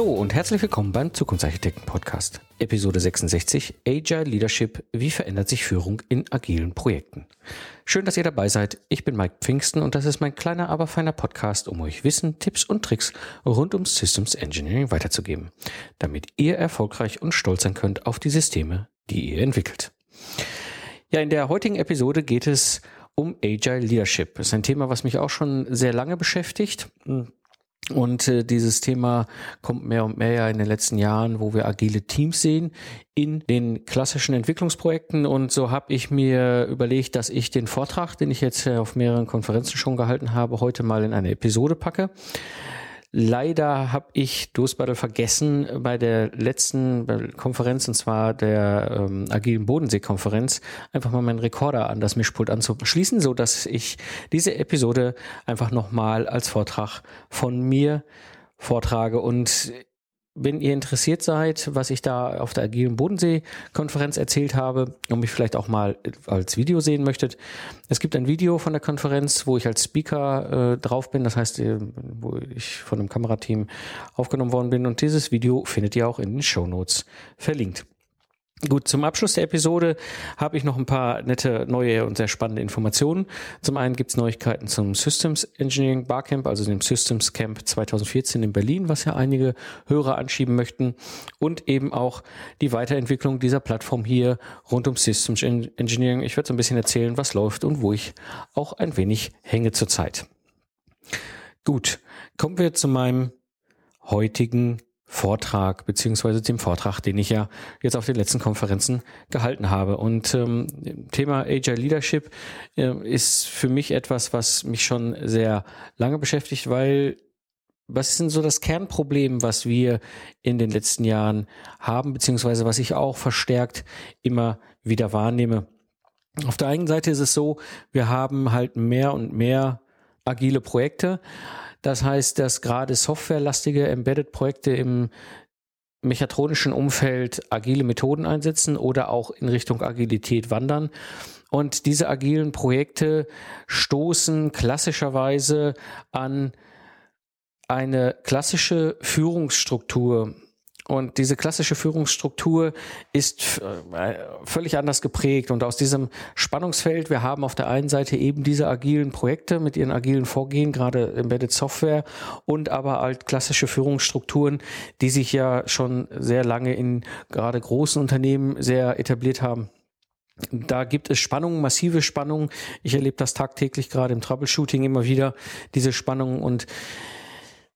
Hallo und herzlich willkommen beim Zukunftsarchitekten Podcast. Episode 66 Agile Leadership. Wie verändert sich Führung in agilen Projekten? Schön, dass ihr dabei seid. Ich bin Mike Pfingsten und das ist mein kleiner, aber feiner Podcast, um euch Wissen, Tipps und Tricks rund um Systems Engineering weiterzugeben, damit ihr erfolgreich und stolz sein könnt auf die Systeme, die ihr entwickelt. Ja, in der heutigen Episode geht es um Agile Leadership. Das ist ein Thema, was mich auch schon sehr lange beschäftigt. Und äh, dieses Thema kommt mehr und mehr in den letzten Jahren, wo wir agile Teams sehen in den klassischen Entwicklungsprojekten. Und so habe ich mir überlegt, dass ich den Vortrag, den ich jetzt auf mehreren Konferenzen schon gehalten habe, heute mal in eine Episode packe. Leider habe ich Dosbattle vergessen bei der letzten Konferenz, und zwar der ähm, agilen Bodensee-Konferenz, einfach mal meinen Rekorder an das Mischpult anzuschließen, so dass ich diese Episode einfach nochmal als Vortrag von mir vortrage. Und wenn ihr interessiert seid, was ich da auf der Agilen Bodensee-Konferenz erzählt habe und mich vielleicht auch mal als Video sehen möchtet, es gibt ein Video von der Konferenz, wo ich als Speaker äh, drauf bin, das heißt, äh, wo ich von einem Kamerateam aufgenommen worden bin und dieses Video findet ihr auch in den Show Notes verlinkt. Gut, zum Abschluss der Episode habe ich noch ein paar nette, neue und sehr spannende Informationen. Zum einen gibt es Neuigkeiten zum Systems Engineering Barcamp, also dem Systems Camp 2014 in Berlin, was ja einige Hörer anschieben möchten. Und eben auch die Weiterentwicklung dieser Plattform hier rund um Systems Engineering. Ich werde so ein bisschen erzählen, was läuft und wo ich auch ein wenig hänge zurzeit. Gut, kommen wir zu meinem heutigen Vortrag beziehungsweise dem Vortrag, den ich ja jetzt auf den letzten Konferenzen gehalten habe. Und ähm, Thema Agile Leadership äh, ist für mich etwas, was mich schon sehr lange beschäftigt, weil was ist denn so das Kernproblem, was wir in den letzten Jahren haben, beziehungsweise was ich auch verstärkt immer wieder wahrnehme? Auf der einen Seite ist es so, wir haben halt mehr und mehr agile Projekte, das heißt, dass gerade softwarelastige Embedded-Projekte im mechatronischen Umfeld agile Methoden einsetzen oder auch in Richtung Agilität wandern. Und diese agilen Projekte stoßen klassischerweise an eine klassische Führungsstruktur und diese klassische Führungsstruktur ist äh, völlig anders geprägt. Und aus diesem Spannungsfeld, wir haben auf der einen Seite eben diese agilen Projekte mit ihren agilen Vorgehen, gerade Embedded Software, und aber halt klassische Führungsstrukturen, die sich ja schon sehr lange in gerade großen Unternehmen sehr etabliert haben. Da gibt es Spannungen, massive Spannungen. Ich erlebe das tagtäglich gerade im Troubleshooting immer wieder, diese Spannungen und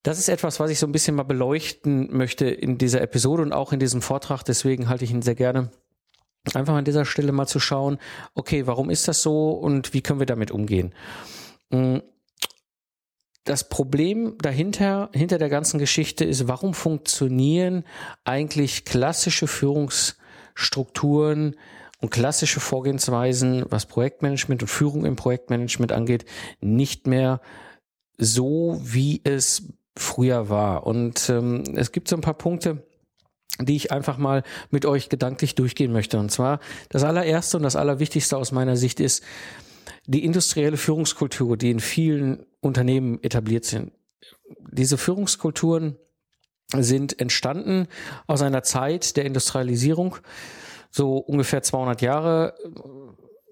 das ist etwas, was ich so ein bisschen mal beleuchten möchte in dieser Episode und auch in diesem Vortrag. Deswegen halte ich ihn sehr gerne. Einfach an dieser Stelle mal zu schauen, okay, warum ist das so und wie können wir damit umgehen? Mm, das Problem dahinter, hinter der ganzen Geschichte ist, warum funktionieren eigentlich klassische Führungsstrukturen und klassische Vorgehensweisen, was Projektmanagement und Führung im Projektmanagement angeht, nicht mehr so, wie es früher war. Und ähm, es gibt so ein paar Punkte, die ich einfach mal mit euch gedanklich durchgehen möchte. Und zwar das allererste und das allerwichtigste aus meiner Sicht ist die industrielle Führungskultur, die in vielen Unternehmen etabliert sind. Diese Führungskulturen sind entstanden aus einer Zeit der Industrialisierung, so ungefähr 200 Jahre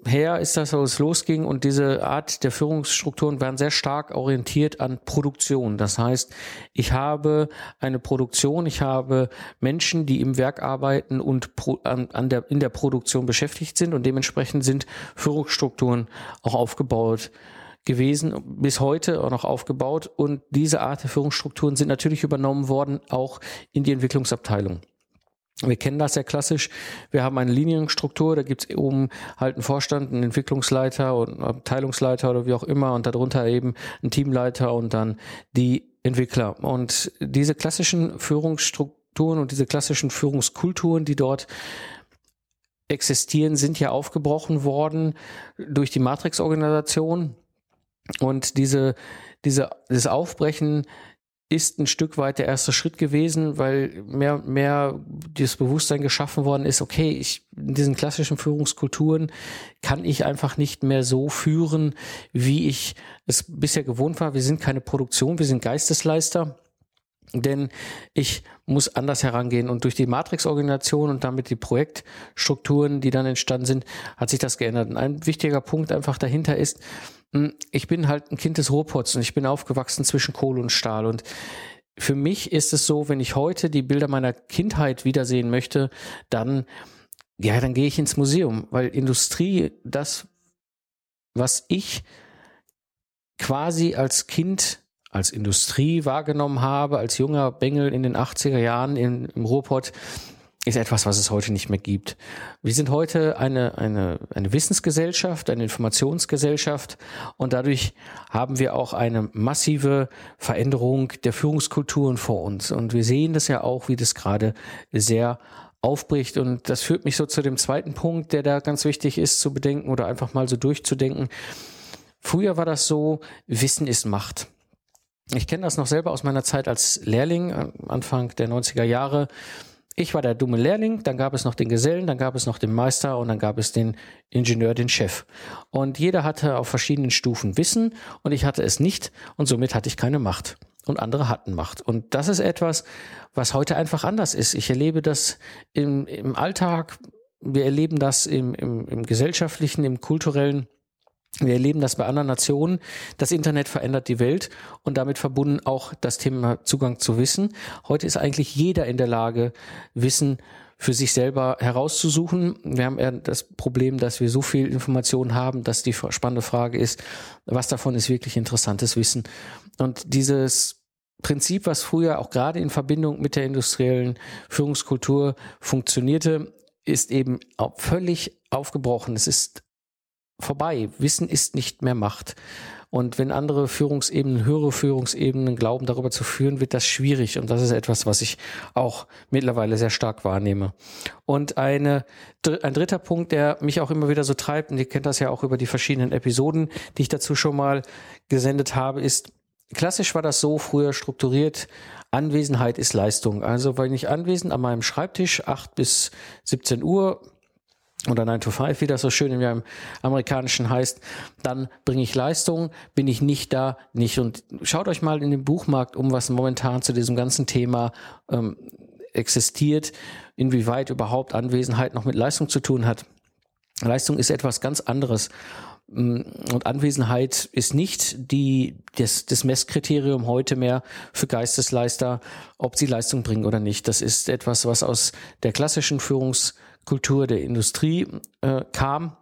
her ist das, wo es losging und diese Art der Führungsstrukturen waren sehr stark orientiert an Produktion. Das heißt, ich habe eine Produktion, ich habe Menschen, die im Werk arbeiten und an, an der, in der Produktion beschäftigt sind und dementsprechend sind Führungsstrukturen auch aufgebaut gewesen, bis heute auch noch aufgebaut und diese Art der Führungsstrukturen sind natürlich übernommen worden auch in die Entwicklungsabteilung. Wir kennen das ja klassisch. Wir haben eine Linienstruktur, da gibt es oben halt einen Vorstand, einen Entwicklungsleiter und einen Abteilungsleiter oder wie auch immer und darunter eben einen Teamleiter und dann die Entwickler. Und diese klassischen Führungsstrukturen und diese klassischen Führungskulturen, die dort existieren, sind ja aufgebrochen worden durch die Matrix-Organisation. Und diese, diese, dieses Aufbrechen ist ein Stück weit der erste Schritt gewesen, weil mehr mehr das Bewusstsein geschaffen worden ist, okay, ich, in diesen klassischen Führungskulturen kann ich einfach nicht mehr so führen, wie ich es bisher gewohnt war. Wir sind keine Produktion, wir sind Geistesleister. denn ich muss anders herangehen. Und durch die Matrix-Organisation und damit die Projektstrukturen, die dann entstanden sind, hat sich das geändert. Und ein wichtiger Punkt einfach dahinter ist, ich bin halt ein Kind des Rohpots und ich bin aufgewachsen zwischen Kohle und Stahl. Und für mich ist es so, wenn ich heute die Bilder meiner Kindheit wiedersehen möchte, dann, ja, dann gehe ich ins Museum, weil Industrie, das, was ich quasi als Kind als Industrie wahrgenommen habe, als junger Bengel in den 80er Jahren in, im Ruhrpott, ist etwas, was es heute nicht mehr gibt. Wir sind heute eine, eine, eine Wissensgesellschaft, eine Informationsgesellschaft und dadurch haben wir auch eine massive Veränderung der Führungskulturen vor uns. Und wir sehen das ja auch, wie das gerade sehr aufbricht. Und das führt mich so zu dem zweiten Punkt, der da ganz wichtig ist zu bedenken oder einfach mal so durchzudenken. Früher war das so, Wissen ist Macht. Ich kenne das noch selber aus meiner Zeit als Lehrling, Anfang der 90er Jahre. Ich war der dumme Lehrling, dann gab es noch den Gesellen, dann gab es noch den Meister und dann gab es den Ingenieur, den Chef. Und jeder hatte auf verschiedenen Stufen Wissen und ich hatte es nicht und somit hatte ich keine Macht. Und andere hatten Macht. Und das ist etwas, was heute einfach anders ist. Ich erlebe das im, im Alltag, wir erleben das im, im, im gesellschaftlichen, im kulturellen. Wir erleben das bei anderen Nationen. Das Internet verändert die Welt und damit verbunden auch das Thema Zugang zu Wissen. Heute ist eigentlich jeder in der Lage, Wissen für sich selber herauszusuchen. Wir haben eher das Problem, dass wir so viel Informationen haben, dass die spannende Frage ist, was davon ist wirklich interessantes Wissen. Und dieses Prinzip, was früher auch gerade in Verbindung mit der industriellen Führungskultur funktionierte, ist eben völlig aufgebrochen. Es ist vorbei. Wissen ist nicht mehr Macht. Und wenn andere Führungsebenen, höhere Führungsebenen glauben, darüber zu führen, wird das schwierig. Und das ist etwas, was ich auch mittlerweile sehr stark wahrnehme. Und eine, ein dritter Punkt, der mich auch immer wieder so treibt, und ihr kennt das ja auch über die verschiedenen Episoden, die ich dazu schon mal gesendet habe, ist, klassisch war das so früher strukturiert, Anwesenheit ist Leistung. Also wenn ich anwesend an meinem Schreibtisch, 8 bis 17 Uhr, oder 9 to 5, wie das so schön im Amerikanischen heißt, dann bringe ich Leistung, bin ich nicht da, nicht. Und schaut euch mal in den Buchmarkt um, was momentan zu diesem ganzen Thema ähm, existiert, inwieweit überhaupt Anwesenheit noch mit Leistung zu tun hat. Leistung ist etwas ganz anderes. Mm, und Anwesenheit ist nicht die, das, das Messkriterium heute mehr für Geistesleister, ob sie Leistung bringen oder nicht. Das ist etwas, was aus der klassischen Führungs- Kultur der Industrie äh, kam,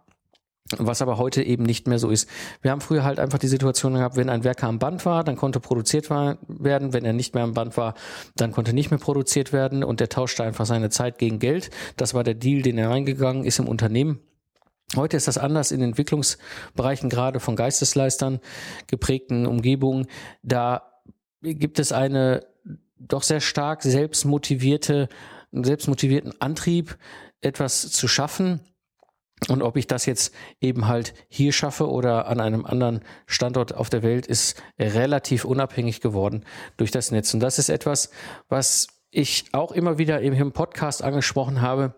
was aber heute eben nicht mehr so ist. Wir haben früher halt einfach die Situation gehabt, wenn ein Werker am Band war, dann konnte produziert werden. Wenn er nicht mehr am Band war, dann konnte nicht mehr produziert werden und der tauschte einfach seine Zeit gegen Geld. Das war der Deal, den er reingegangen ist im Unternehmen. Heute ist das anders in Entwicklungsbereichen, gerade von Geistesleistern geprägten Umgebungen. Da gibt es eine doch sehr stark selbstmotivierte, selbstmotivierten Antrieb, etwas zu schaffen. Und ob ich das jetzt eben halt hier schaffe oder an einem anderen Standort auf der Welt, ist relativ unabhängig geworden durch das Netz. Und das ist etwas, was ich auch immer wieder eben im Podcast angesprochen habe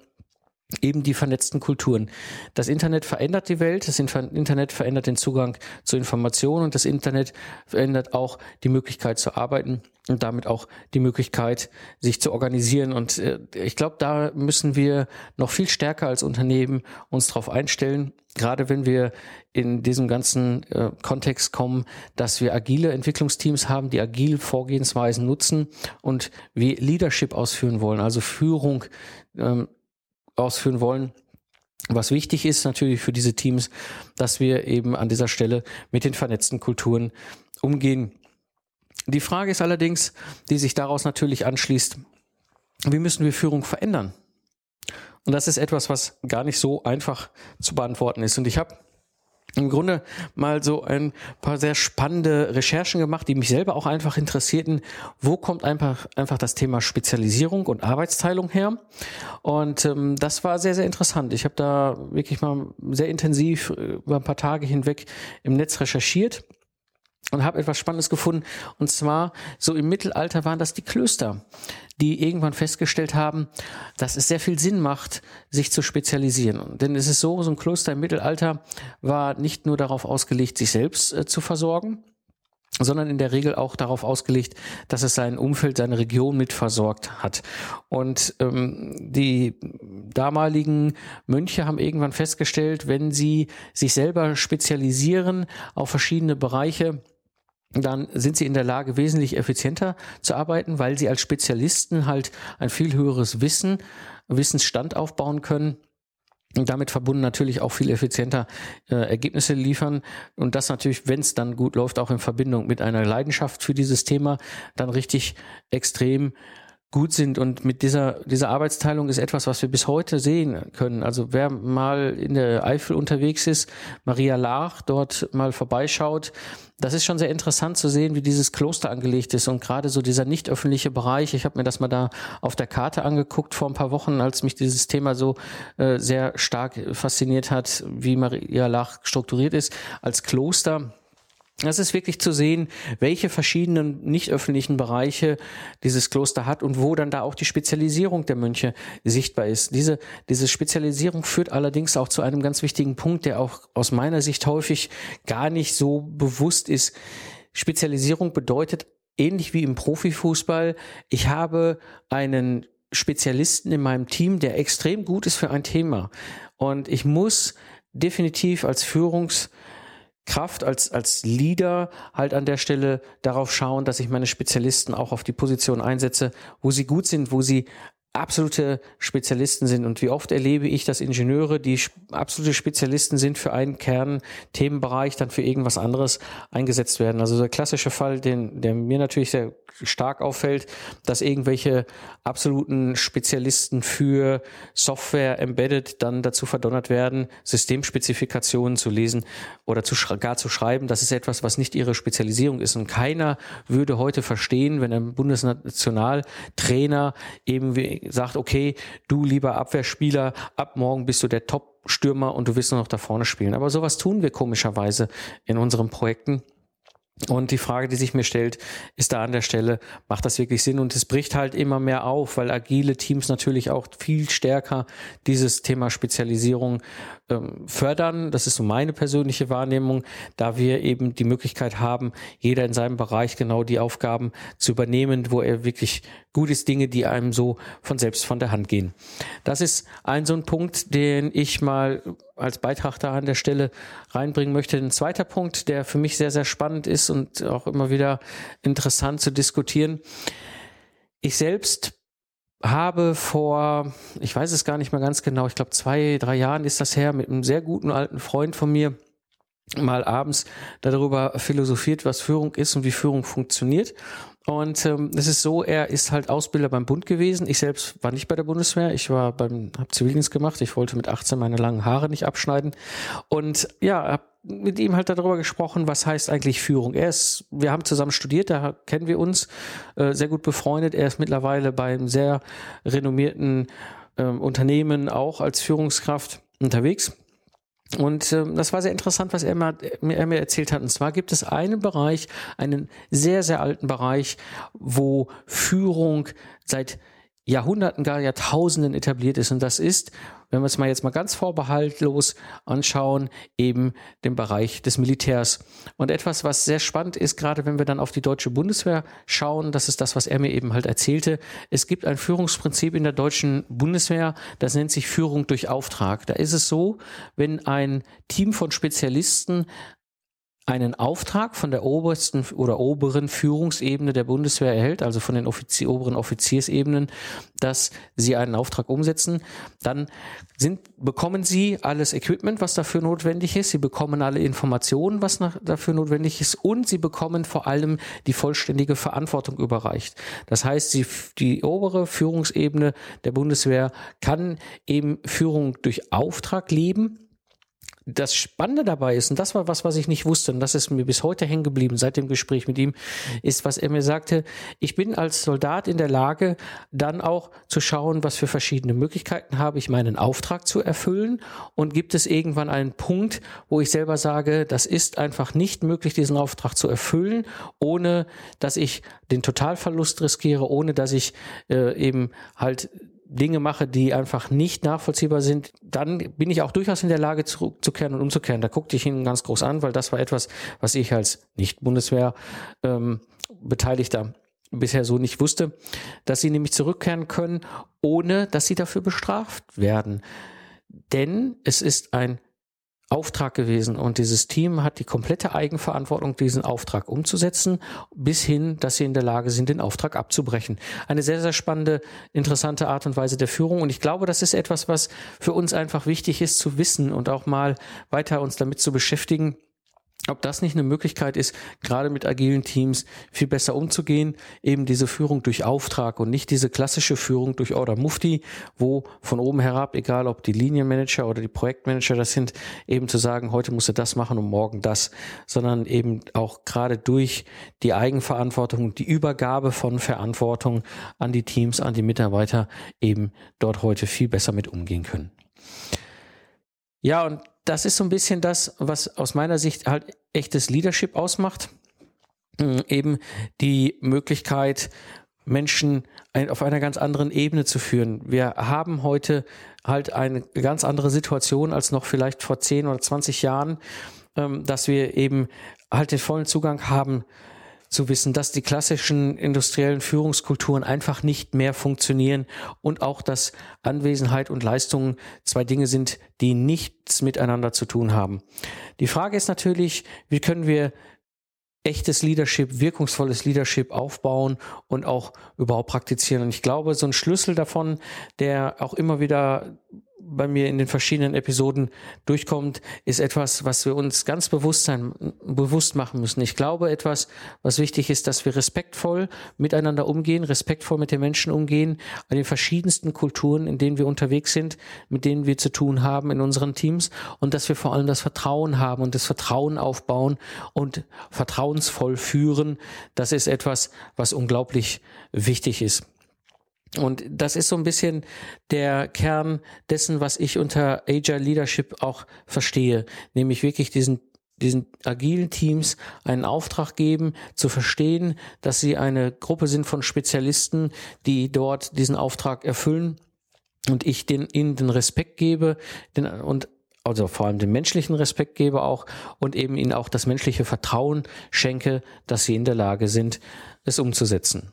eben die vernetzten Kulturen. Das Internet verändert die Welt, das Internet verändert den Zugang zu Informationen und das Internet verändert auch die Möglichkeit zu arbeiten und damit auch die Möglichkeit, sich zu organisieren. Und äh, ich glaube, da müssen wir noch viel stärker als Unternehmen uns darauf einstellen, gerade wenn wir in diesem ganzen äh, Kontext kommen, dass wir agile Entwicklungsteams haben, die agile Vorgehensweisen nutzen und wir Leadership ausführen wollen, also Führung ähm, ausführen wollen. Was wichtig ist natürlich für diese Teams, dass wir eben an dieser Stelle mit den vernetzten Kulturen umgehen. Die Frage ist allerdings, die sich daraus natürlich anschließt, wie müssen wir Führung verändern? Und das ist etwas, was gar nicht so einfach zu beantworten ist. Und ich habe im Grunde mal so ein paar sehr spannende Recherchen gemacht, die mich selber auch einfach interessierten. Wo kommt einfach, einfach das Thema Spezialisierung und Arbeitsteilung her? Und ähm, das war sehr, sehr interessant. Ich habe da wirklich mal sehr intensiv äh, über ein paar Tage hinweg im Netz recherchiert und habe etwas Spannendes gefunden. Und zwar, so im Mittelalter waren das die Klöster, die irgendwann festgestellt haben, dass es sehr viel Sinn macht, sich zu spezialisieren. Denn es ist so, so ein Kloster im Mittelalter war nicht nur darauf ausgelegt, sich selbst äh, zu versorgen, sondern in der Regel auch darauf ausgelegt, dass es sein Umfeld, seine Region mit versorgt hat. Und ähm, die damaligen Mönche haben irgendwann festgestellt, wenn sie sich selber spezialisieren auf verschiedene Bereiche, dann sind sie in der Lage, wesentlich effizienter zu arbeiten, weil sie als Spezialisten halt ein viel höheres Wissen, Wissensstand aufbauen können und damit verbunden natürlich auch viel effizienter äh, Ergebnisse liefern. Und das natürlich, wenn es dann gut läuft, auch in Verbindung mit einer Leidenschaft für dieses Thema, dann richtig extrem gut sind. Und mit dieser, dieser Arbeitsteilung ist etwas, was wir bis heute sehen können. Also wer mal in der Eifel unterwegs ist, Maria Lach dort mal vorbeischaut, das ist schon sehr interessant zu sehen, wie dieses Kloster angelegt ist und gerade so dieser nicht öffentliche Bereich. Ich habe mir das mal da auf der Karte angeguckt vor ein paar Wochen, als mich dieses Thema so äh, sehr stark fasziniert hat, wie Maria Lach strukturiert ist als Kloster das ist wirklich zu sehen, welche verschiedenen nicht öffentlichen Bereiche dieses Kloster hat und wo dann da auch die Spezialisierung der Mönche sichtbar ist. Diese, diese Spezialisierung führt allerdings auch zu einem ganz wichtigen Punkt, der auch aus meiner Sicht häufig gar nicht so bewusst ist. Spezialisierung bedeutet ähnlich wie im Profifußball, ich habe einen Spezialisten in meinem Team, der extrem gut ist für ein Thema. Und ich muss definitiv als Führungs- Kraft als, als Leader halt an der Stelle darauf schauen, dass ich meine Spezialisten auch auf die Position einsetze, wo sie gut sind, wo sie absolute Spezialisten sind. Und wie oft erlebe ich, dass Ingenieure, die absolute Spezialisten sind für einen Kernthemenbereich, dann für irgendwas anderes eingesetzt werden. Also der klassische Fall, den, der mir natürlich sehr stark auffällt, dass irgendwelche absoluten Spezialisten für Software embedded dann dazu verdonnert werden, Systemspezifikationen zu lesen oder zu gar zu schreiben. Das ist etwas, was nicht ihre Spezialisierung ist. Und keiner würde heute verstehen, wenn ein Bundesnationaltrainer eben sagt, okay, du lieber Abwehrspieler, ab morgen bist du der Top-Stürmer und du willst nur noch da vorne spielen. Aber sowas tun wir komischerweise in unseren Projekten. Und die Frage, die sich mir stellt, ist da an der Stelle, macht das wirklich Sinn? Und es bricht halt immer mehr auf, weil agile Teams natürlich auch viel stärker dieses Thema Spezialisierung ähm, fördern. Das ist so meine persönliche Wahrnehmung, da wir eben die Möglichkeit haben, jeder in seinem Bereich genau die Aufgaben zu übernehmen, wo er wirklich gut ist, Dinge, die einem so von selbst von der Hand gehen. Das ist ein so ein Punkt, den ich mal als Beitrag da an der Stelle reinbringen möchte. Ein zweiter Punkt, der für mich sehr, sehr spannend ist und auch immer wieder interessant zu diskutieren. Ich selbst habe vor, ich weiß es gar nicht mehr ganz genau, ich glaube zwei, drei Jahren ist das her, mit einem sehr guten alten Freund von mir mal abends darüber philosophiert, was Führung ist und wie Führung funktioniert. Und ähm, es ist so, er ist halt Ausbilder beim Bund gewesen. Ich selbst war nicht bei der Bundeswehr. Ich war beim, habe Zivildienst gemacht. Ich wollte mit 18 meine langen Haare nicht abschneiden. Und ja, habe mit ihm halt darüber gesprochen, was heißt eigentlich Führung. Er ist, wir haben zusammen studiert, da kennen wir uns, äh, sehr gut befreundet. Er ist mittlerweile bei einem sehr renommierten äh, Unternehmen auch als Führungskraft unterwegs. Und äh, das war sehr interessant, was er, mal, er mir erzählt hat. Und zwar gibt es einen Bereich, einen sehr, sehr alten Bereich, wo Führung seit Jahrhunderten, gar Jahrtausenden etabliert ist. Und das ist, wenn wir es mal jetzt mal ganz vorbehaltlos anschauen, eben den Bereich des Militärs. Und etwas, was sehr spannend ist, gerade wenn wir dann auf die deutsche Bundeswehr schauen, das ist das, was er mir eben halt erzählte. Es gibt ein Führungsprinzip in der deutschen Bundeswehr, das nennt sich Führung durch Auftrag. Da ist es so, wenn ein Team von Spezialisten einen Auftrag von der obersten oder oberen Führungsebene der Bundeswehr erhält, also von den Offizier, oberen Offiziersebenen, dass sie einen Auftrag umsetzen, dann sind, bekommen sie alles Equipment, was dafür notwendig ist, sie bekommen alle Informationen, was nach, dafür notwendig ist. Und sie bekommen vor allem die vollständige Verantwortung überreicht. Das heißt, sie, die obere Führungsebene der Bundeswehr kann eben Führung durch Auftrag leben, das Spannende dabei ist, und das war was, was ich nicht wusste, und das ist mir bis heute hängen geblieben seit dem Gespräch mit ihm, ist, was er mir sagte, ich bin als Soldat in der Lage, dann auch zu schauen, was für verschiedene Möglichkeiten habe ich, meinen Auftrag zu erfüllen. Und gibt es irgendwann einen Punkt, wo ich selber sage, das ist einfach nicht möglich, diesen Auftrag zu erfüllen, ohne dass ich den Totalverlust riskiere, ohne dass ich äh, eben halt Dinge mache, die einfach nicht nachvollziehbar sind, dann bin ich auch durchaus in der Lage, zurückzukehren und umzukehren. Da guckte ich ihn ganz groß an, weil das war etwas, was ich als Nicht-Bundeswehr ähm, bisher so nicht wusste, dass sie nämlich zurückkehren können, ohne dass sie dafür bestraft werden. Denn es ist ein Auftrag gewesen und dieses Team hat die komplette Eigenverantwortung, diesen Auftrag umzusetzen, bis hin, dass sie in der Lage sind, den Auftrag abzubrechen. Eine sehr, sehr spannende, interessante Art und Weise der Führung und ich glaube, das ist etwas, was für uns einfach wichtig ist zu wissen und auch mal weiter uns damit zu beschäftigen ob das nicht eine Möglichkeit ist, gerade mit agilen Teams viel besser umzugehen, eben diese Führung durch Auftrag und nicht diese klassische Führung durch Order Mufti, wo von oben herab, egal ob die Linienmanager oder die Projektmanager das sind, eben zu sagen, heute musst du das machen und morgen das, sondern eben auch gerade durch die Eigenverantwortung, die Übergabe von Verantwortung an die Teams, an die Mitarbeiter eben dort heute viel besser mit umgehen können. Ja, und das ist so ein bisschen das, was aus meiner Sicht halt echtes Leadership ausmacht. Hm, eben die Möglichkeit, Menschen auf einer ganz anderen Ebene zu führen. Wir haben heute halt eine ganz andere Situation als noch vielleicht vor 10 oder 20 Jahren, ähm, dass wir eben halt den vollen Zugang haben zu wissen, dass die klassischen industriellen Führungskulturen einfach nicht mehr funktionieren und auch, dass Anwesenheit und Leistung zwei Dinge sind, die nichts miteinander zu tun haben. Die Frage ist natürlich, wie können wir echtes Leadership, wirkungsvolles Leadership aufbauen und auch überhaupt praktizieren. Und ich glaube, so ein Schlüssel davon, der auch immer wieder bei mir in den verschiedenen Episoden durchkommt, ist etwas, was wir uns ganz bewusst sein, bewusst machen müssen. Ich glaube, etwas, was wichtig ist, dass wir respektvoll miteinander umgehen, respektvoll mit den Menschen umgehen, an den verschiedensten Kulturen, in denen wir unterwegs sind, mit denen wir zu tun haben in unseren Teams und dass wir vor allem das Vertrauen haben und das Vertrauen aufbauen und vertrauensvoll führen. Das ist etwas, was unglaublich wichtig ist. Und das ist so ein bisschen der Kern dessen, was ich unter Agile Leadership auch verstehe, nämlich wirklich diesen diesen agilen Teams einen Auftrag geben, zu verstehen, dass sie eine Gruppe sind von Spezialisten, die dort diesen Auftrag erfüllen und ich den, ihnen den Respekt gebe den, und also vor allem den menschlichen Respekt gebe auch und eben ihnen auch das menschliche Vertrauen schenke, dass sie in der Lage sind, es umzusetzen.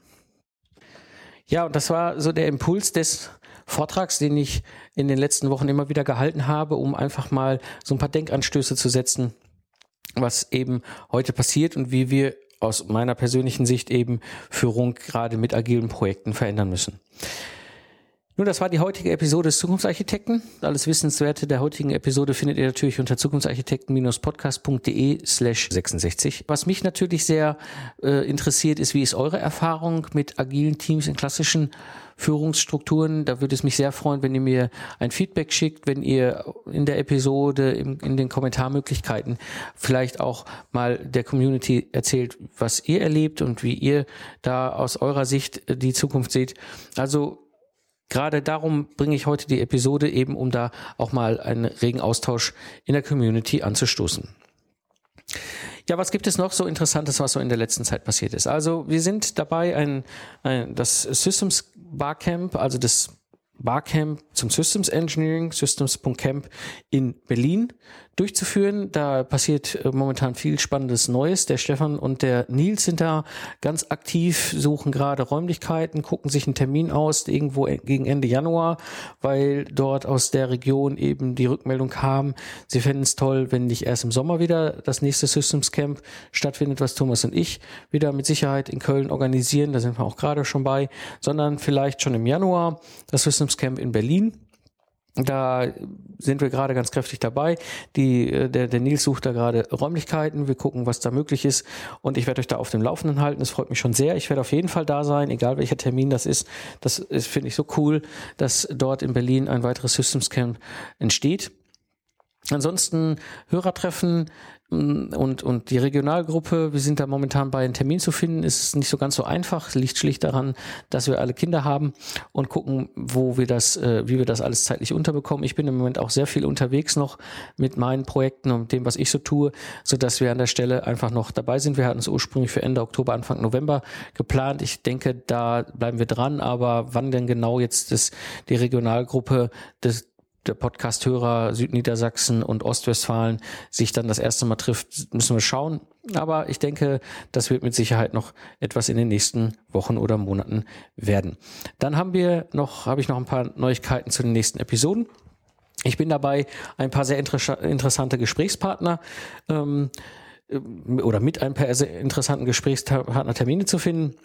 Ja, und das war so der Impuls des Vortrags, den ich in den letzten Wochen immer wieder gehalten habe, um einfach mal so ein paar Denkanstöße zu setzen, was eben heute passiert und wie wir aus meiner persönlichen Sicht eben Führung gerade mit agilen Projekten verändern müssen. Nun, das war die heutige Episode des Zukunftsarchitekten. Alles Wissenswerte der heutigen Episode findet ihr natürlich unter zukunftsarchitekten-podcast.de slash 66. Was mich natürlich sehr äh, interessiert, ist, wie ist eure Erfahrung mit agilen Teams in klassischen Führungsstrukturen. Da würde es mich sehr freuen, wenn ihr mir ein Feedback schickt, wenn ihr in der Episode, in, in den Kommentarmöglichkeiten vielleicht auch mal der Community erzählt, was ihr erlebt und wie ihr da aus eurer Sicht die Zukunft seht. Also Gerade darum bringe ich heute die Episode eben, um da auch mal einen regen Austausch in der Community anzustoßen. Ja, was gibt es noch so Interessantes, was so in der letzten Zeit passiert ist? Also wir sind dabei, ein, ein das Systems Barcamp, also das Barcamp zum Systems Engineering, Systems.camp in Berlin durchzuführen. Da passiert äh, momentan viel spannendes Neues. Der Stefan und der Nils sind da ganz aktiv, suchen gerade Räumlichkeiten, gucken sich einen Termin aus, irgendwo gegen Ende Januar, weil dort aus der Region eben die Rückmeldung kam, sie fänden es toll, wenn nicht erst im Sommer wieder das nächste Systems Camp stattfindet, was Thomas und ich wieder mit Sicherheit in Köln organisieren. Da sind wir auch gerade schon bei, sondern vielleicht schon im Januar das Systems Camp in Berlin. Da sind wir gerade ganz kräftig dabei. Die, äh, der, der Nils sucht da gerade Räumlichkeiten. Wir gucken, was da möglich ist. Und ich werde euch da auf dem Laufenden halten. Das freut mich schon sehr. Ich werde auf jeden Fall da sein, egal welcher Termin das ist. Das ist, finde ich so cool, dass dort in Berlin ein weiteres Systems Camp entsteht. Ansonsten Hörertreffen und, und die Regionalgruppe, wir sind da momentan bei einem Termin zu finden, ist nicht so ganz so einfach, liegt schlicht daran, dass wir alle Kinder haben und gucken, wo wir das, äh, wie wir das alles zeitlich unterbekommen. Ich bin im Moment auch sehr viel unterwegs noch mit meinen Projekten und dem, was ich so tue, so dass wir an der Stelle einfach noch dabei sind. Wir hatten es ursprünglich für Ende Oktober, Anfang November geplant. Ich denke, da bleiben wir dran, aber wann denn genau jetzt das, die Regionalgruppe des, der Podcast-Hörer Südniedersachsen und Ostwestfalen sich dann das erste Mal trifft, müssen wir schauen. Aber ich denke, das wird mit Sicherheit noch etwas in den nächsten Wochen oder Monaten werden. Dann haben wir noch, habe ich noch ein paar Neuigkeiten zu den nächsten Episoden. Ich bin dabei, ein paar sehr inter interessante Gesprächspartner ähm, äh, oder mit ein paar sehr interessanten Gesprächspartner Termine zu finden.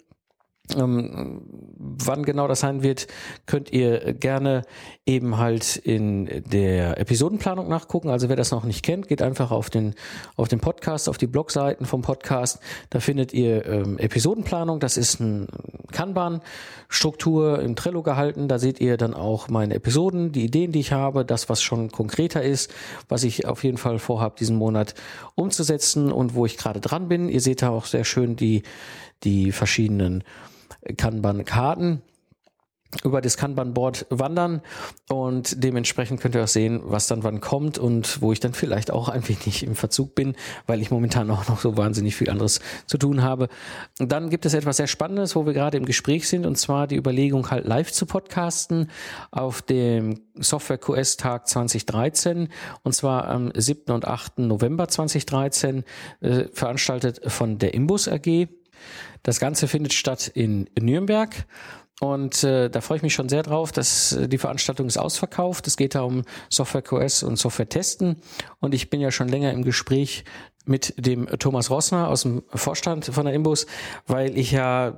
Ähm, wann genau das sein wird, könnt ihr gerne eben halt in der Episodenplanung nachgucken. Also wer das noch nicht kennt, geht einfach auf den auf den Podcast, auf die Blogseiten vom Podcast. Da findet ihr ähm, Episodenplanung. Das ist ein Kanban-Struktur im Trello gehalten. Da seht ihr dann auch meine Episoden, die Ideen, die ich habe, das was schon konkreter ist, was ich auf jeden Fall vorhabe, diesen Monat umzusetzen und wo ich gerade dran bin. Ihr seht da auch sehr schön die die verschiedenen Kanban-Karten über das Kanban-Board wandern und dementsprechend könnt ihr auch sehen, was dann wann kommt und wo ich dann vielleicht auch ein wenig im Verzug bin, weil ich momentan auch noch so wahnsinnig viel anderes zu tun habe. Und dann gibt es etwas sehr Spannendes, wo wir gerade im Gespräch sind und zwar die Überlegung halt live zu podcasten auf dem Software QS Tag 2013 und zwar am 7. und 8. November 2013 äh, veranstaltet von der Imbus AG das Ganze findet statt in Nürnberg. Und äh, da freue ich mich schon sehr drauf, dass äh, die Veranstaltung ist ausverkauft. Es geht da um Software QS und Software Testen. Und ich bin ja schon länger im Gespräch mit dem Thomas Rossner aus dem Vorstand von der Imbus, weil ich ja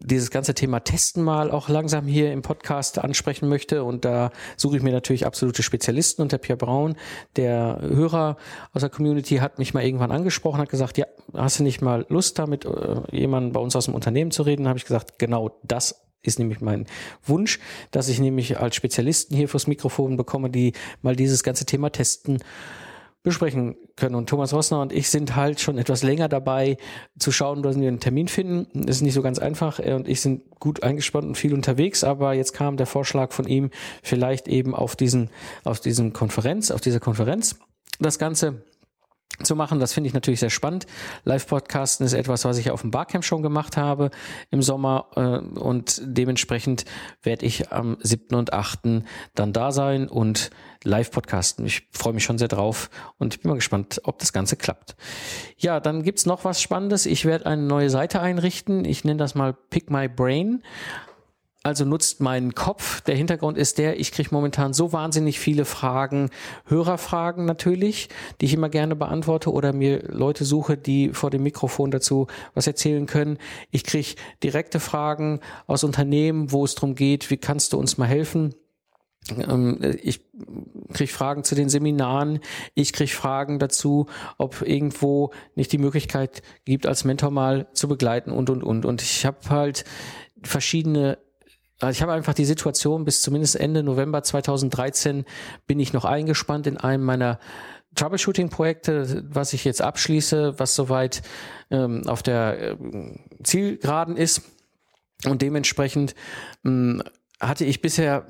dieses ganze Thema Testen mal auch langsam hier im Podcast ansprechen möchte. Und da suche ich mir natürlich absolute Spezialisten. Und der Pierre Braun, der Hörer aus der Community, hat mich mal irgendwann angesprochen, hat gesagt, ja, hast du nicht mal Lust, da mit äh, jemandem bei uns aus dem Unternehmen zu reden? Da habe ich gesagt, genau das ist nämlich mein Wunsch, dass ich nämlich als Spezialisten hier fürs Mikrofon bekomme, die mal dieses ganze Thema Testen besprechen können. Und Thomas Rossner und ich sind halt schon etwas länger dabei zu schauen, dass wir einen Termin finden. Das ist nicht so ganz einfach. Er und ich sind gut eingespannt und viel unterwegs, aber jetzt kam der Vorschlag von ihm, vielleicht eben auf diesen, auf diesen Konferenz, auf dieser Konferenz das Ganze zu machen. Das finde ich natürlich sehr spannend. Live-Podcasten ist etwas, was ich auf dem Barcamp schon gemacht habe im Sommer äh, und dementsprechend werde ich am 7. und 8. dann da sein und Live-Podcasten. Ich freue mich schon sehr drauf und bin mal gespannt, ob das Ganze klappt. Ja, dann gibt's noch was Spannendes. Ich werde eine neue Seite einrichten. Ich nenne das mal Pick My Brain also nutzt meinen Kopf. Der Hintergrund ist der, ich kriege momentan so wahnsinnig viele Fragen, Hörerfragen natürlich, die ich immer gerne beantworte oder mir Leute suche, die vor dem Mikrofon dazu was erzählen können. Ich kriege direkte Fragen aus Unternehmen, wo es darum geht, wie kannst du uns mal helfen? Ähm, ich kriege Fragen zu den Seminaren, ich kriege Fragen dazu, ob irgendwo nicht die Möglichkeit gibt, als Mentor mal zu begleiten und und und. Und ich habe halt verschiedene also ich habe einfach die Situation, bis zumindest Ende November 2013 bin ich noch eingespannt in einem meiner Troubleshooting-Projekte, was ich jetzt abschließe, was soweit ähm, auf der äh, Zielgeraden ist. Und dementsprechend ähm, hatte ich bisher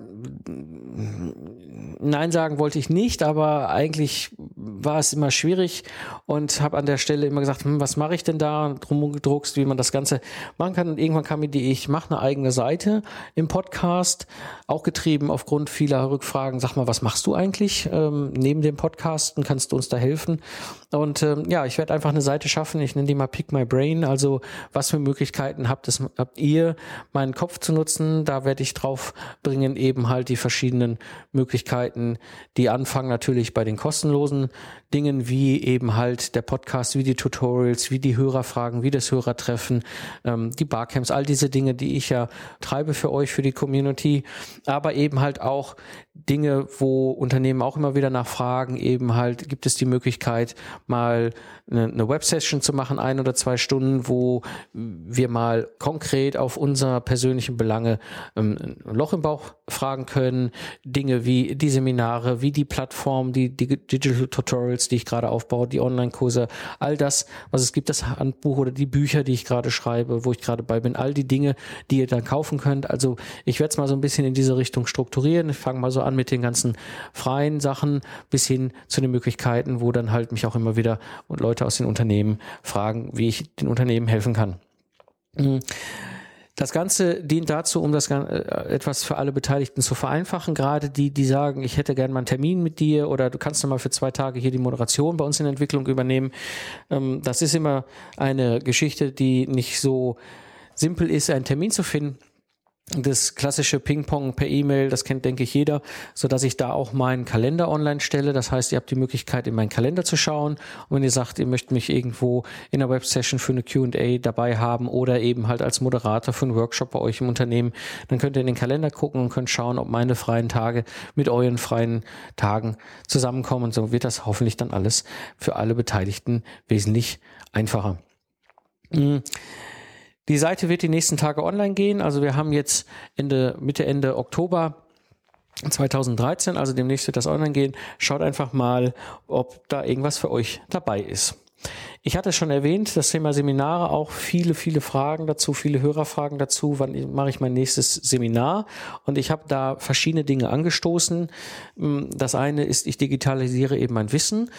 Nein sagen wollte ich nicht, aber eigentlich war es immer schwierig und habe an der Stelle immer gesagt, hm, was mache ich denn da? Drum gedruckst, wie man das Ganze machen kann. Und irgendwann kam mir die, ich mache eine eigene Seite im Podcast, auch getrieben aufgrund vieler Rückfragen. Sag mal, was machst du eigentlich ähm, neben dem Podcasten? Kannst du uns da helfen? Und ähm, ja, ich werde einfach eine Seite schaffen. Ich nenne die mal Pick My Brain. Also was für Möglichkeiten habt, es, habt ihr, meinen Kopf zu nutzen? Da werde ich drauf bringen, eben halt die verschiedenen Möglichkeiten, die anfangen natürlich bei den kostenlosen Dingen wie eben halt der Podcast, wie die Tutorials, wie die Hörerfragen, wie das Hörertreffen, ähm, die Barcamps, all diese Dinge, die ich ja treibe für euch, für die Community, aber eben halt auch Dinge, wo Unternehmen auch immer wieder nachfragen, eben halt gibt es die Möglichkeit, mal eine, eine Web-Session zu machen, ein oder zwei Stunden, wo wir mal konkret auf unser persönlichen Belange ähm, ein Loch im Bauch fragen können. Dinge wie die Seminare, wie die Plattform, die, Digital Tutorials, die ich gerade aufbaue, die Online-Kurse, all das, was es gibt, das Handbuch oder die Bücher, die ich gerade schreibe, wo ich gerade bei bin, all die Dinge, die ihr dann kaufen könnt. Also ich werde es mal so ein bisschen in diese Richtung strukturieren. Ich fange mal so an mit den ganzen freien Sachen bis hin zu den Möglichkeiten, wo dann halt mich auch immer wieder Leute aus den Unternehmen fragen, wie ich den Unternehmen helfen kann. Mhm. Das Ganze dient dazu, um das äh, etwas für alle Beteiligten zu vereinfachen. Gerade die, die sagen, ich hätte gerne mal einen Termin mit dir oder du kannst mal für zwei Tage hier die Moderation bei uns in Entwicklung übernehmen. Ähm, das ist immer eine Geschichte, die nicht so simpel ist, einen Termin zu finden das klassische Ping-Pong per E-Mail, das kennt, denke ich, jeder, so dass ich da auch meinen Kalender online stelle. Das heißt, ihr habt die Möglichkeit, in meinen Kalender zu schauen. Und wenn ihr sagt, ihr möchtet mich irgendwo in einer Web-Session für eine Q&A dabei haben oder eben halt als Moderator für einen Workshop bei euch im Unternehmen, dann könnt ihr in den Kalender gucken und könnt schauen, ob meine freien Tage mit euren freien Tagen zusammenkommen. Und so wird das hoffentlich dann alles für alle Beteiligten wesentlich einfacher. Mhm. Die Seite wird die nächsten Tage online gehen. Also wir haben jetzt Ende, Mitte, Ende Oktober 2013, also demnächst wird das online gehen. Schaut einfach mal, ob da irgendwas für euch dabei ist. Ich hatte schon erwähnt, das Thema Seminare, auch viele, viele Fragen dazu, viele Hörerfragen dazu. Wann mache ich mein nächstes Seminar? Und ich habe da verschiedene Dinge angestoßen. Das eine ist, ich digitalisiere eben mein Wissen.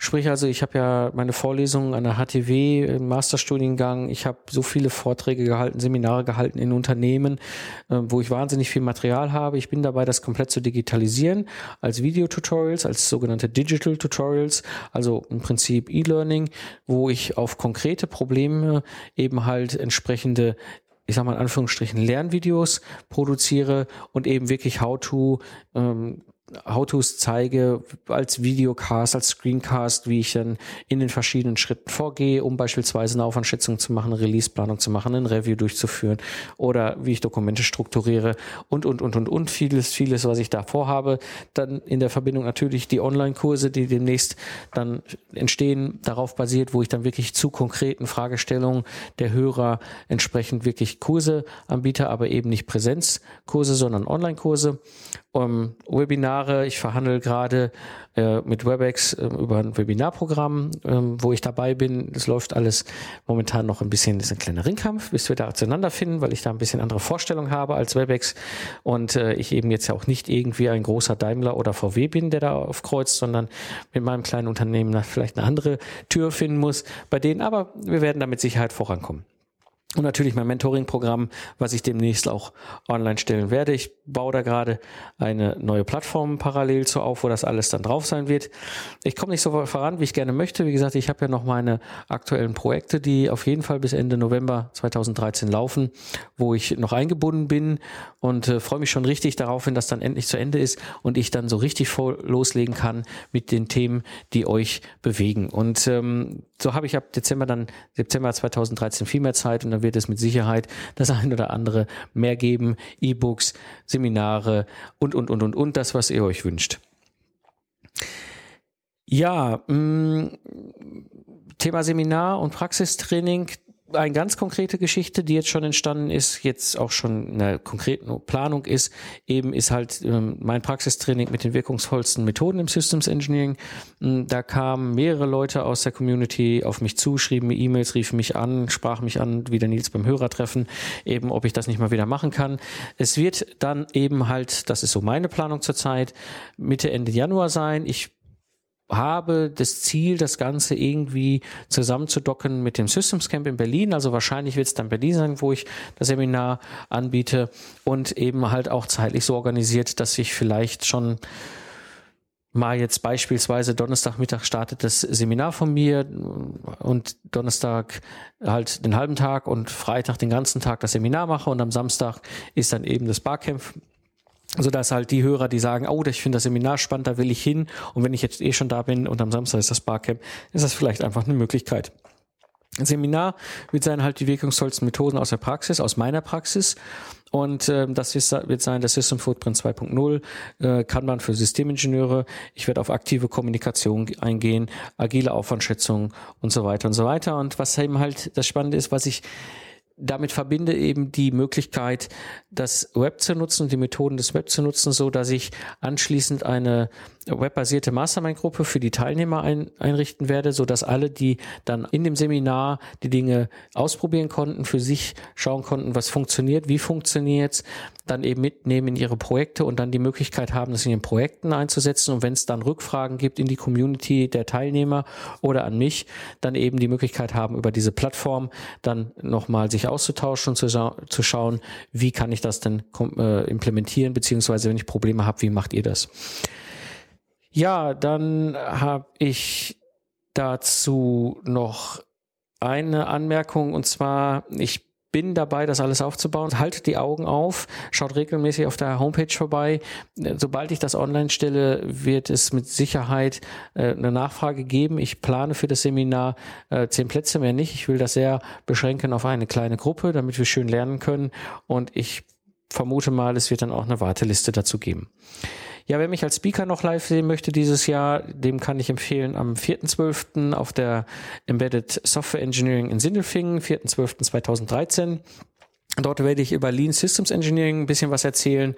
Sprich also, ich habe ja meine Vorlesungen an der HTW im Masterstudiengang, ich habe so viele Vorträge gehalten, Seminare gehalten in Unternehmen, äh, wo ich wahnsinnig viel Material habe. Ich bin dabei, das komplett zu digitalisieren als Videotutorials, als sogenannte Digital Tutorials, also im Prinzip E-Learning, wo ich auf konkrete Probleme eben halt entsprechende ich sag mal in Anführungsstrichen Lernvideos produziere und eben wirklich How-to ähm, How-Tos zeige als Videocast, als Screencast, wie ich dann in den verschiedenen Schritten vorgehe, um beispielsweise eine Aufwandschätzung zu machen, eine Releaseplanung zu machen, ein Review durchzuführen oder wie ich Dokumente strukturiere und, und, und, und, und vieles, vieles, was ich da vorhabe. Dann in der Verbindung natürlich die Online-Kurse, die demnächst dann entstehen, darauf basiert, wo ich dann wirklich zu konkreten Fragestellungen der Hörer entsprechend wirklich Kurse anbiete, aber eben nicht Präsenzkurse, sondern Online-Kurse um, Webinare. Ich verhandle gerade äh, mit WebEx äh, über ein Webinarprogramm, äh, wo ich dabei bin. Das läuft alles momentan noch ein bisschen, das ist ein kleiner Ringkampf, bis wir da zueinander finden, weil ich da ein bisschen andere Vorstellungen habe als WebEx und äh, ich eben jetzt ja auch nicht irgendwie ein großer Daimler oder VW bin, der da aufkreuzt, sondern mit meinem kleinen Unternehmen vielleicht eine andere Tür finden muss bei denen. Aber wir werden da mit Sicherheit vorankommen. Und natürlich mein Mentoring-Programm, was ich demnächst auch online stellen werde. Ich baue da gerade eine neue Plattform parallel zu auf, wo das alles dann drauf sein wird. Ich komme nicht so voran, wie ich gerne möchte. Wie gesagt, ich habe ja noch meine aktuellen Projekte, die auf jeden Fall bis Ende November 2013 laufen, wo ich noch eingebunden bin und äh, freue mich schon richtig darauf, wenn das dann endlich zu Ende ist und ich dann so richtig voll loslegen kann mit den Themen, die euch bewegen. Und ähm, so habe ich ab Dezember dann, Dezember 2013 viel mehr Zeit und dann wird es mit Sicherheit das ein oder andere mehr geben. E-Books, Seminare und, und, und, und, und das, was ihr euch wünscht. Ja, mh, mm, Thema Seminar und Praxistraining eine ganz konkrete Geschichte, die jetzt schon entstanden ist, jetzt auch schon eine konkrete Planung ist, eben ist halt ähm, mein Praxistraining mit den wirkungsvollsten Methoden im Systems Engineering. Mm, da kamen mehrere Leute aus der Community auf mich zu, schrieben mir E-Mails, riefen mich an, sprachen mich an, wie der Nils beim Hörertreffen, eben ob ich das nicht mal wieder machen kann. Es wird dann eben halt, das ist so meine Planung zurzeit, Mitte, Ende Januar sein. Ich habe das Ziel, das Ganze irgendwie zusammenzudocken mit dem Systems Camp in Berlin. Also wahrscheinlich wird es dann Berlin sein, wo ich das Seminar anbiete und eben halt auch zeitlich so organisiert, dass ich vielleicht schon mal jetzt beispielsweise Donnerstagmittag startet das Seminar von mir und Donnerstag halt den halben Tag und Freitag den ganzen Tag das Seminar mache und am Samstag ist dann eben das Barcamp sodass halt die Hörer, die sagen, oh, ich finde das Seminar spannend, da will ich hin und wenn ich jetzt eh schon da bin und am Samstag ist das Barcamp, ist das vielleicht einfach eine Möglichkeit. Ein Seminar wird sein halt die wirkungsvollsten Methoden aus der Praxis, aus meiner Praxis. Und äh, das wird sein das System Footprint 2.0, äh, kann man für Systemingenieure. Ich werde auf aktive Kommunikation eingehen, agile Aufwandschätzung und so weiter und so weiter. Und was eben halt das Spannende ist, was ich damit verbinde eben die Möglichkeit, das Web zu nutzen, die Methoden des Web zu nutzen, so dass ich anschließend eine webbasierte Mastermind-Gruppe für die Teilnehmer ein, einrichten werde, so dass alle, die dann in dem Seminar die Dinge ausprobieren konnten, für sich schauen konnten, was funktioniert, wie funktioniert's, dann eben mitnehmen in ihre Projekte und dann die Möglichkeit haben, das in ihren Projekten einzusetzen. Und wenn es dann Rückfragen gibt in die Community der Teilnehmer oder an mich, dann eben die Möglichkeit haben, über diese Plattform dann nochmal sich auszutauschen und zu, zu schauen, wie kann ich das denn äh, implementieren, beziehungsweise wenn ich Probleme habe, wie macht ihr das? Ja, dann habe ich dazu noch eine Anmerkung und zwar, ich bin dabei, das alles aufzubauen. Haltet die Augen auf, schaut regelmäßig auf der Homepage vorbei. Sobald ich das online stelle, wird es mit Sicherheit äh, eine Nachfrage geben. Ich plane für das Seminar äh, zehn Plätze mehr nicht. Ich will das sehr beschränken auf eine kleine Gruppe, damit wir schön lernen können. Und ich vermute mal, es wird dann auch eine Warteliste dazu geben. Ja, wer mich als Speaker noch live sehen möchte dieses Jahr, dem kann ich empfehlen am 4.12. auf der Embedded Software Engineering in Sindelfingen, 4.12.2013. Dort werde ich über Lean Systems Engineering ein bisschen was erzählen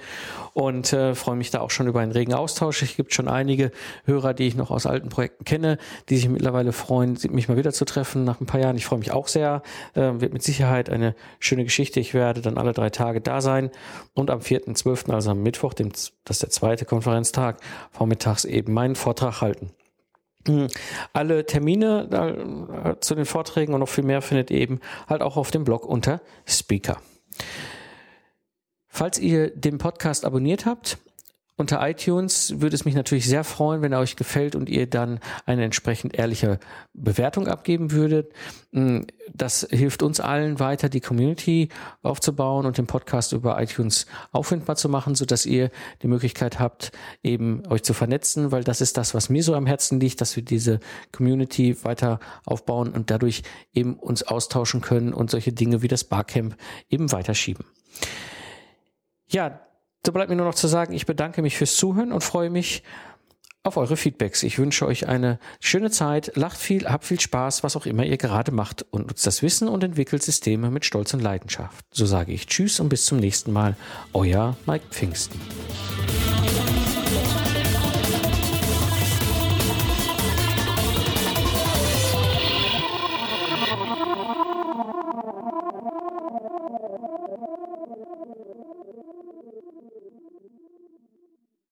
und äh, freue mich da auch schon über einen regen Austausch. Es gibt schon einige Hörer, die ich noch aus alten Projekten kenne, die sich mittlerweile freuen, mich mal wieder zu treffen nach ein paar Jahren. Ich freue mich auch sehr. Äh, wird mit Sicherheit eine schöne Geschichte. Ich werde dann alle drei Tage da sein und am 4.12., also am Mittwoch, dem, das ist der zweite Konferenztag, vormittags eben meinen Vortrag halten. Hm. Alle Termine äh, zu den Vorträgen und noch viel mehr findet ihr eben halt auch auf dem Blog unter Speaker. Falls ihr den Podcast abonniert habt, unter iTunes würde es mich natürlich sehr freuen, wenn er euch gefällt und ihr dann eine entsprechend ehrliche Bewertung abgeben würdet. Mm, das hilft uns allen weiter, die Community aufzubauen und den Podcast über iTunes auffindbar zu machen, so dass ihr die Möglichkeit habt, eben euch zu vernetzen, weil das ist das, was mir so am Herzen liegt, dass wir diese Community weiter aufbauen und dadurch eben uns austauschen können und solche Dinge wie das Barcamp eben weiterschieben. Ja, so bleibt mir nur noch zu sagen, ich bedanke mich fürs Zuhören und freue mich auf eure Feedbacks. Ich wünsche euch eine schöne Zeit, lacht viel, habt viel Spaß, was auch immer ihr gerade macht und nutzt das Wissen und entwickelt Systeme mit Stolz und Leidenschaft. So sage ich Tschüss und bis zum nächsten Mal. Euer Mike Pfingsten.